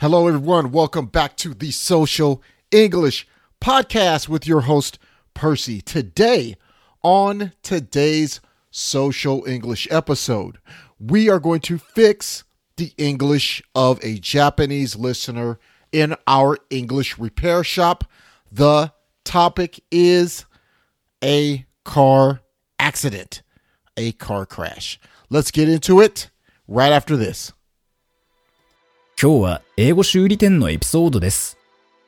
Hello, everyone. Welcome back to the Social English Podcast with your host, Percy. Today, on today's Social English episode, we are going to fix the English of a Japanese listener in our English repair shop. The topic is a car accident, a car crash. Let's get into it right after this. 今日は英語修理店のエピソードです。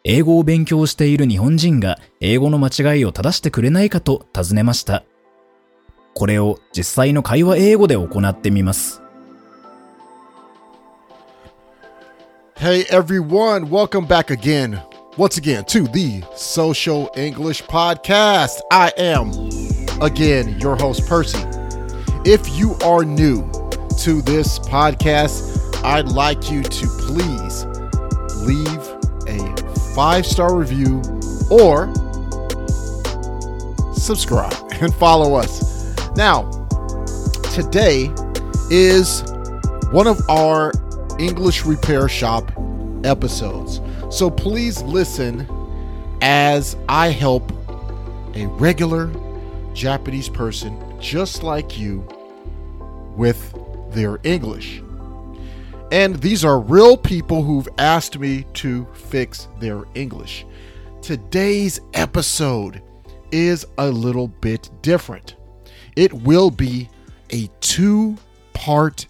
英語を勉強している日本人が英語の間違いを正してくれないかと尋ねました。これを実際の会話英語で行ってみます。Hey everyone, welcome back again. Once again to the Social English Podcast. I am again your host Percy. If you are new to this podcast, I'd like you to please leave a five-star review or subscribe and follow us. Now, today is one of our English Repair Shop episodes. So please listen as I help a regular Japanese person just like you with their English. And these are real people who've asked me to fix their English. Today's episode is a little bit different. It will be a two part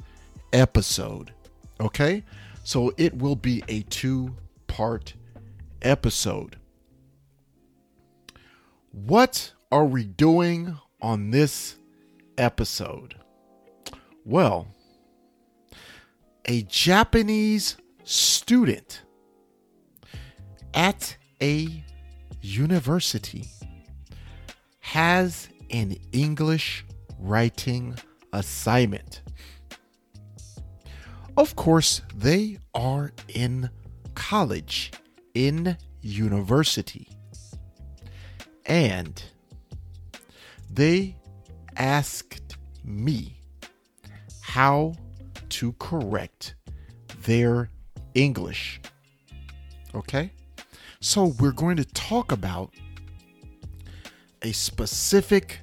episode. Okay? So it will be a two part episode. What are we doing on this episode? Well, a Japanese student at a university has an English writing assignment. Of course, they are in college, in university. And they asked me how to correct their English. Okay? So we're going to talk about a specific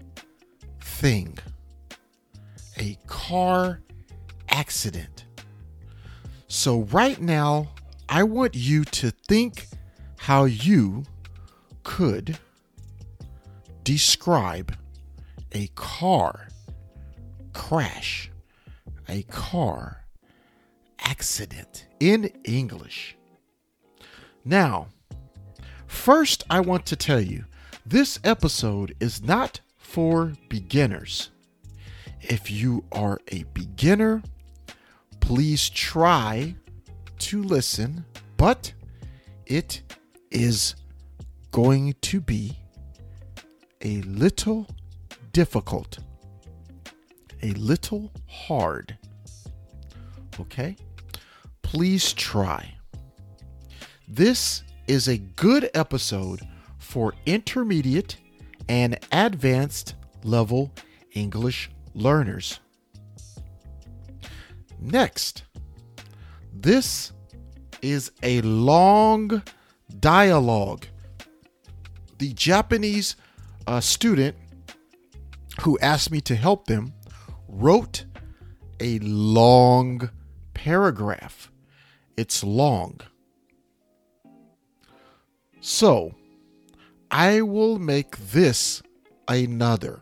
thing a car accident. So, right now, I want you to think how you could describe a car crash, a car accident in English. Now, first, I want to tell you this episode is not for beginners. If you are a beginner, please try to listen, but it is going to be a little difficult, a little hard. Okay? Please try. This is a good episode for intermediate and advanced level English learners. Next, this is a long dialogue. The Japanese uh, student who asked me to help them wrote a long paragraph. It's long. So, I will make this another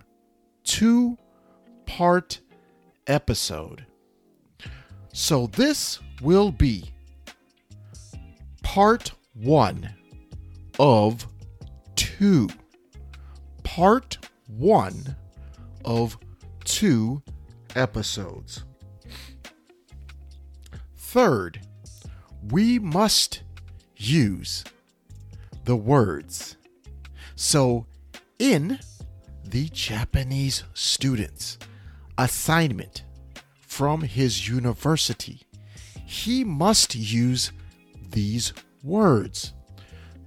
two part episode. So, this will be part one of two. Part one of two episodes. Third, we must use the words. So, in the Japanese student's assignment from his university, he must use these words.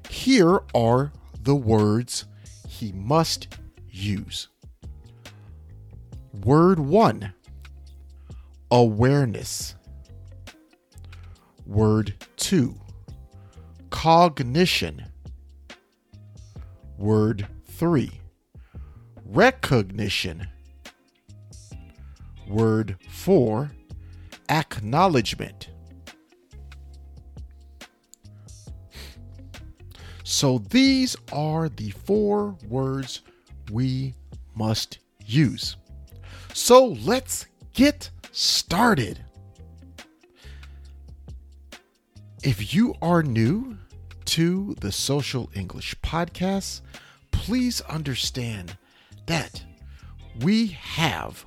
Here are the words he must use. Word one awareness. Word 2. Cognition. Word 3. Recognition. Word 4. Acknowledgement. So these are the four words we must use. So let's get started. If you are new to the Social English Podcast, please understand that we have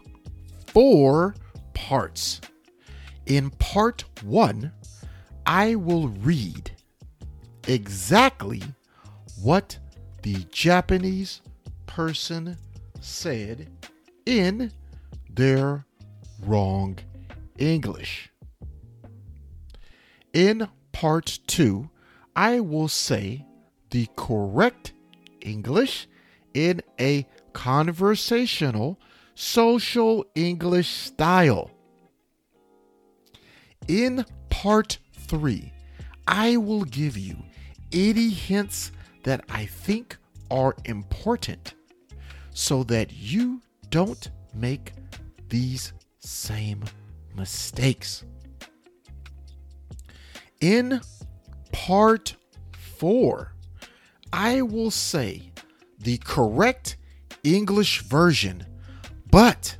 four parts. In part one, I will read exactly what the Japanese person said in their wrong English. In part two, I will say the correct English in a conversational social English style. In part three, I will give you 80 hints that I think are important so that you don't make these same mistakes. In part four, I will say the correct English version, but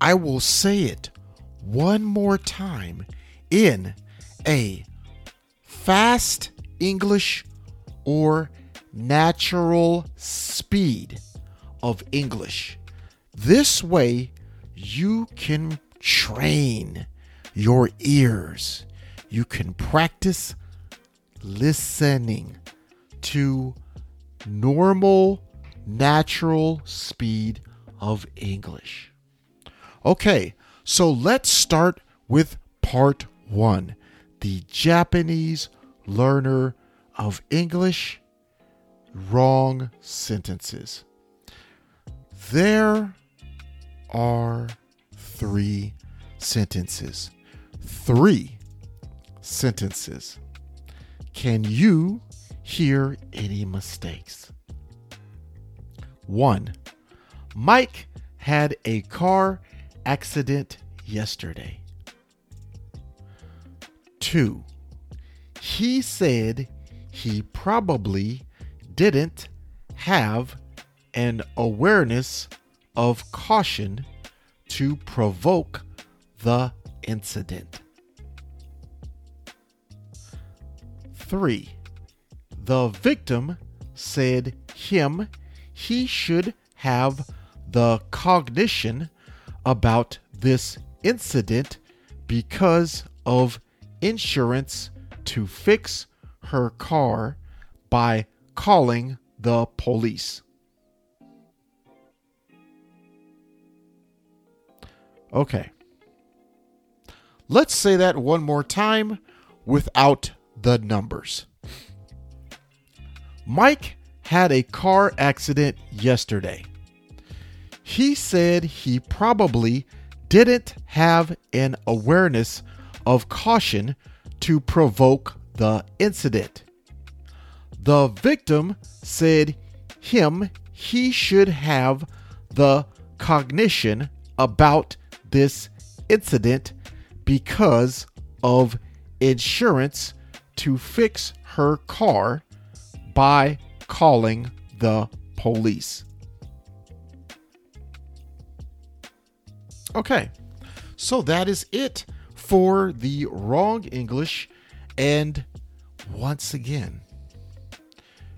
I will say it one more time in a fast English or natural speed of English. This way, you can train your ears. You can practice listening to normal, natural speed of English. Okay, so let's start with part one the Japanese learner of English wrong sentences. There are three sentences. Three sentences. Can you hear any mistakes? One, Mike had a car accident yesterday. Two, he said he probably didn't have an awareness of caution to provoke the incident. 3. The victim said him he should have the cognition about this incident because of insurance to fix her car by calling the police. Okay. Let's say that one more time without the numbers. Mike had a car accident yesterday. He said he probably didn't have an awareness of caution to provoke the incident. The victim said him he should have the cognition about this incident because of insurance to fix her car by calling the police. Okay, so that is it for the wrong English. And once again,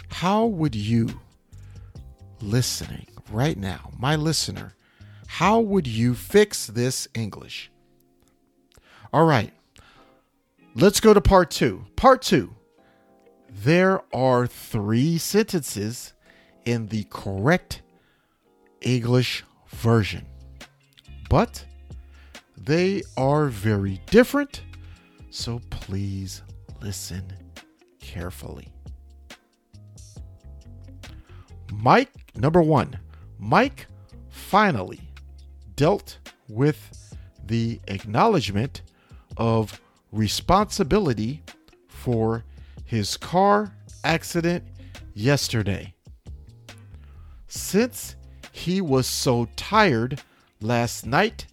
how would you, listening right now, my listener, how would you fix this English? All right, let's go to part two. Part two. There are three sentences in the correct English version, but they are very different, so please listen carefully. Mike, number one, Mike finally dealt with the acknowledgement of responsibility for his car accident yesterday. Since he was so tired last night,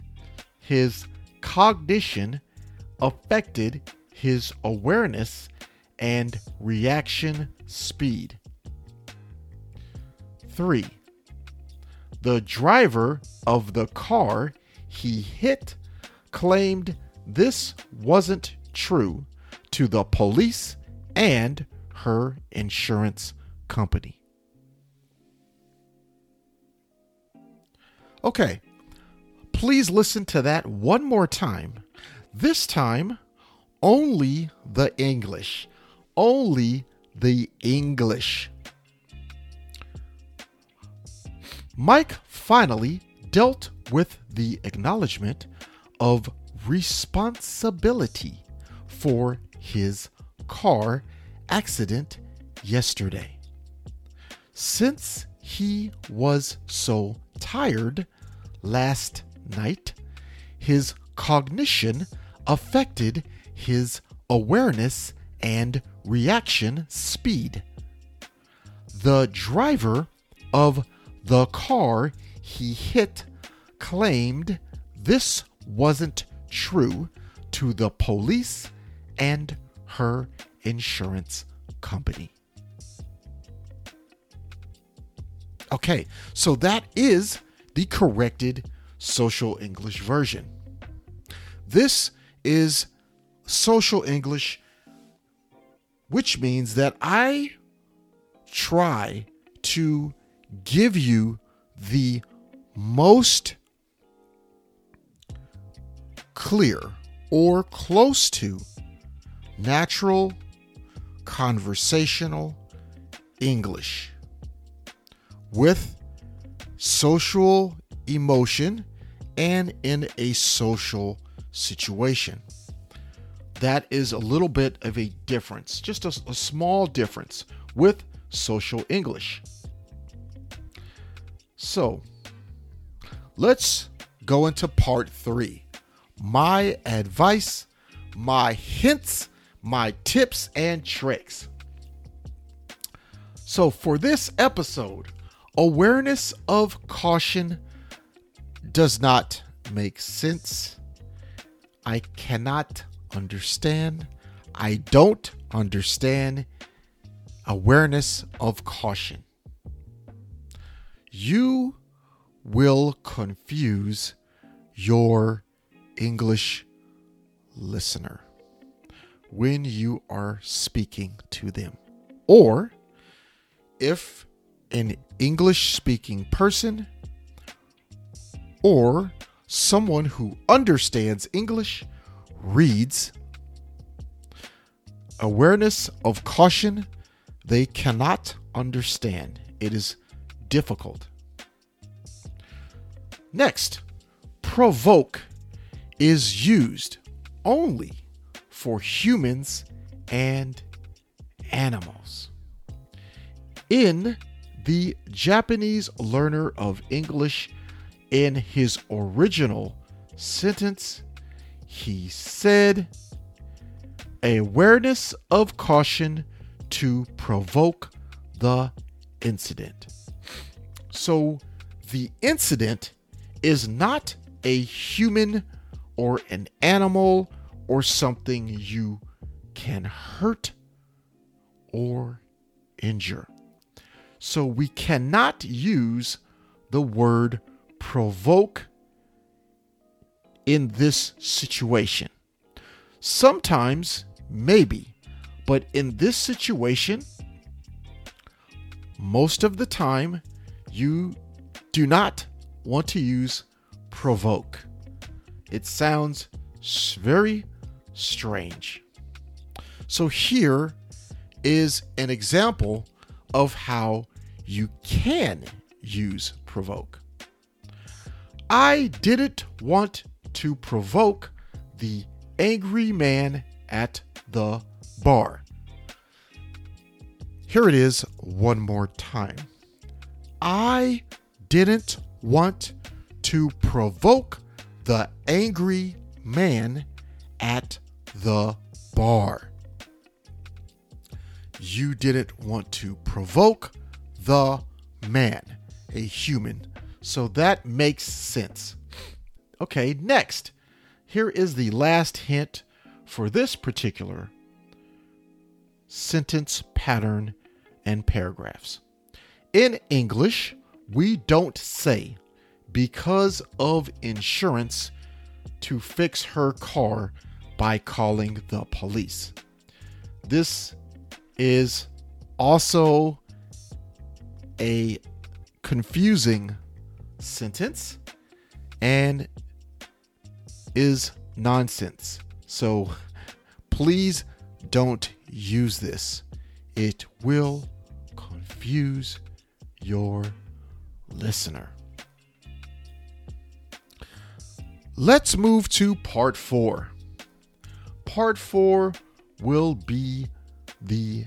his cognition affected his awareness and reaction speed. 3. The driver of the car he hit claimed this wasn't true to the police and her insurance company. Okay, please listen to that one more time. This time, only the English. Only the English. Mike finally dealt with the acknowledgement of responsibility for his car accident yesterday. Since he was so tired last night, his cognition affected his awareness and reaction speed. The driver of the car he hit claimed this wasn't true to the police and her insurance company. Okay, so that is the corrected social English version. This is social English, which means that I try to give you the most clear or close to natural conversational English with social emotion and in a social situation. That is a little bit of a difference, just a, a small difference with social English. So, let's go into part three my advice, my hints, my tips, and tricks. So, for this episode, awareness of caution does not make sense. I cannot understand. I don't understand awareness of caution. You will confuse your English listener when you are speaking to them. Or if an English speaking person or someone who understands English reads awareness of caution they cannot understand. It is difficult. Next, provoke is used only for humans and animals. In the Japanese learner of English, in his original sentence, he said, awareness of caution to provoke the incident. So the incident is not a human or an animal or something you can hurt or injure. So we cannot use the word provoke in this situation. Sometimes, maybe, but in this situation, most of the time, you do not want to use provoke. It sounds very strange. So, here is an example of how you can use provoke. I didn't want to provoke the angry man at the bar. Here it is one more time. I didn't want to provoke the angry man at the bar. You didn't want to provoke the man, a human. So that makes sense. Okay, next. Here is the last hint for this particular sentence pattern and paragraphs. In English, we don't say because of insurance to fix her car by calling the police. This is also a confusing sentence and is nonsense. So please don't use this. It will confuse your listener. Let's move to part four. Part four will be the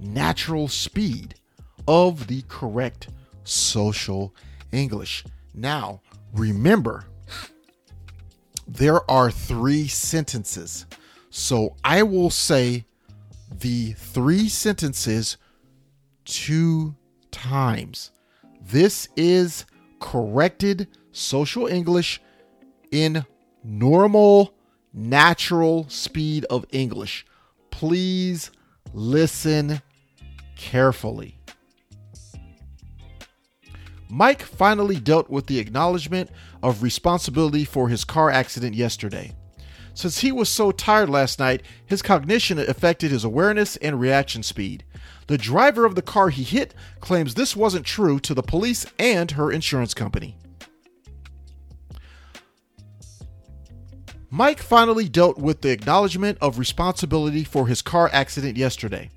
natural speed of the correct social English. Now, remember, there are three sentences. So I will say the three sentences two times. This is corrected social English in normal, natural speed of English. Please listen carefully. Mike finally dealt with the acknowledgement of responsibility for his car accident yesterday. Since he was so tired last night, his cognition affected his awareness and reaction speed. The driver of the car he hit claims this wasn't true to the police and her insurance company. Mike finally dealt with the acknowledgement of responsibility for his car accident yesterday.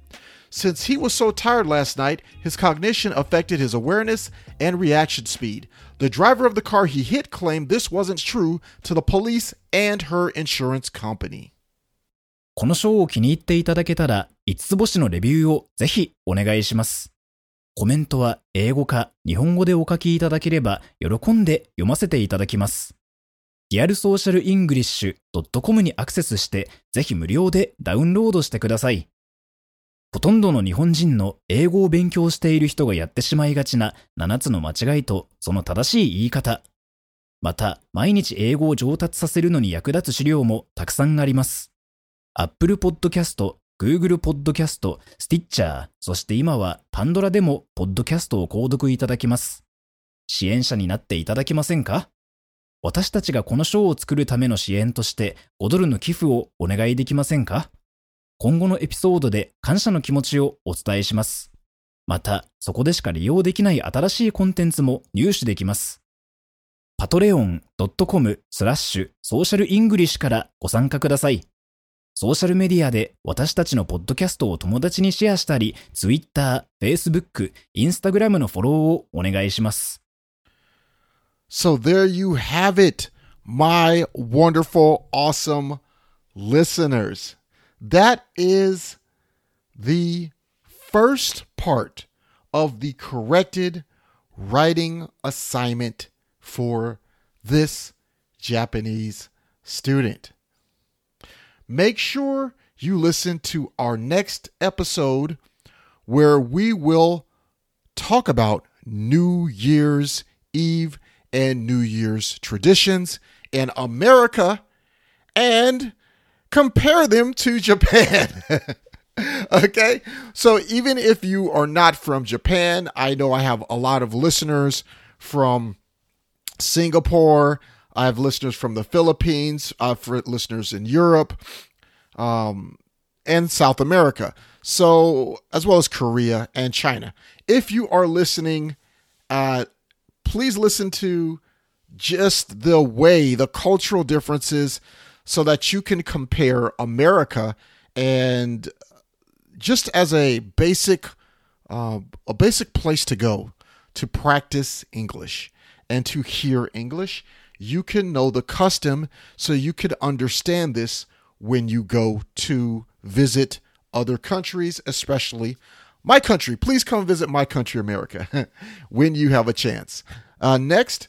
Since he was so tired last night, his cognition affected his awareness and reaction speed. The driver of the car he hit claimed this wasn't true to the police and her insurance company. この章を気に入っていただけたら、5つ星のレビューをぜひお願いします。コメントは英語か日本語でお書きいただければ喜んで読ませていただきます。リアルソーシャルイングリッシュ .com にアクセスしてぜひ無料でダウンロードしてください。ほとんどの日本人の英語を勉強している人がやってしまいがちな7つの間違いとその正しい言い方。また、毎日英語を上達させるのに役立つ資料もたくさんあります。Apple Podcast、Google Podcast、Stitcher、そして今は Pandora でも Podcast を購読いただきます。支援者になっていただけませんか？私たちがこの賞を作るための支援として5ドルの寄付をお願いできませんか？今後のエピソードで感謝の気持ちをお伝えします。また、そこでしか利用できない新しいコンテンツも入手できます。patreon.com スラッシュソーシャルイングリッシュからご参加ください。ソーシャルメディアで私たちのポッドキャストを友達にシェアしたり、Twitter、Facebook、Instagram のフォローをお願いします。So there you have it, my wonderful, awesome listeners. That is the first part of the corrected writing assignment for this Japanese student. Make sure you listen to our next episode where we will talk about New Year's Eve and New Year's traditions in America and compare them to Japan. okay? So even if you are not from Japan, I know I have a lot of listeners from Singapore. I have listeners from the Philippines, I have listeners in Europe, um, and South America. So, as well as Korea and China. If you are listening, uh, please listen to just the way, the cultural differences, so that you can compare America and just as a basic, uh, a basic place to go to practice English and to hear English. You can know the custom so you could understand this when you go to visit other countries, especially my country. Please come visit my country, America, when you have a chance. Uh, next,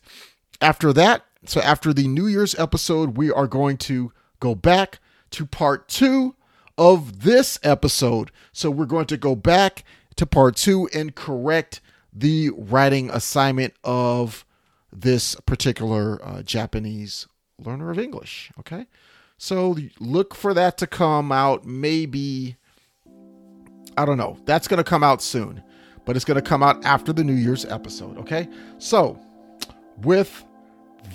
after that, so after the New Year's episode, we are going to go back to part two of this episode. So we're going to go back to part two and correct the writing assignment of this particular uh, Japanese learner of English. Okay. So look for that to come out maybe, I don't know. That's going to come out soon, but it's going to come out after the New Year's episode. Okay. So with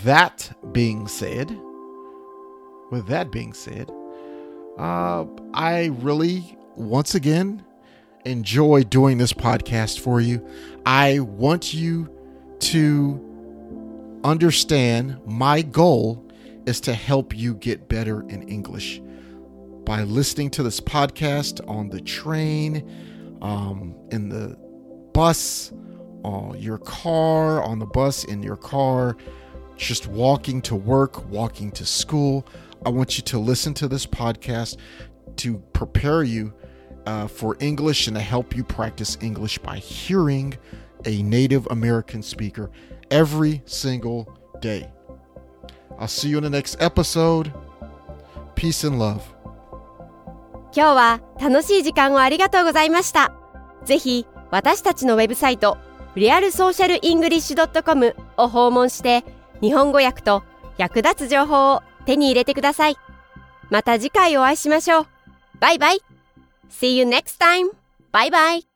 that being said, with that being said, uh, I really, once again, enjoy doing this podcast for you. I want you to understand my goal is to help you get better in English by listening to this podcast on the train, um, in the bus, uh, your car, on the bus, in your car, just walking to work, walking to school. I want you to listen to this podcast to prepare you uh, for English and to help you practice English by hearing a Native American speaker every single day. I'll see you in the next episode. Peace and love. 今日は楽しい時間をありがとうございました。ぜひ私たちのウェブサイトリアルソーシャルイングリッシュ .com を訪問して 日本語訳と役立つ情報を手に入れてください。また次回お会いしましょう。バイバイ !See you next time! バイバイ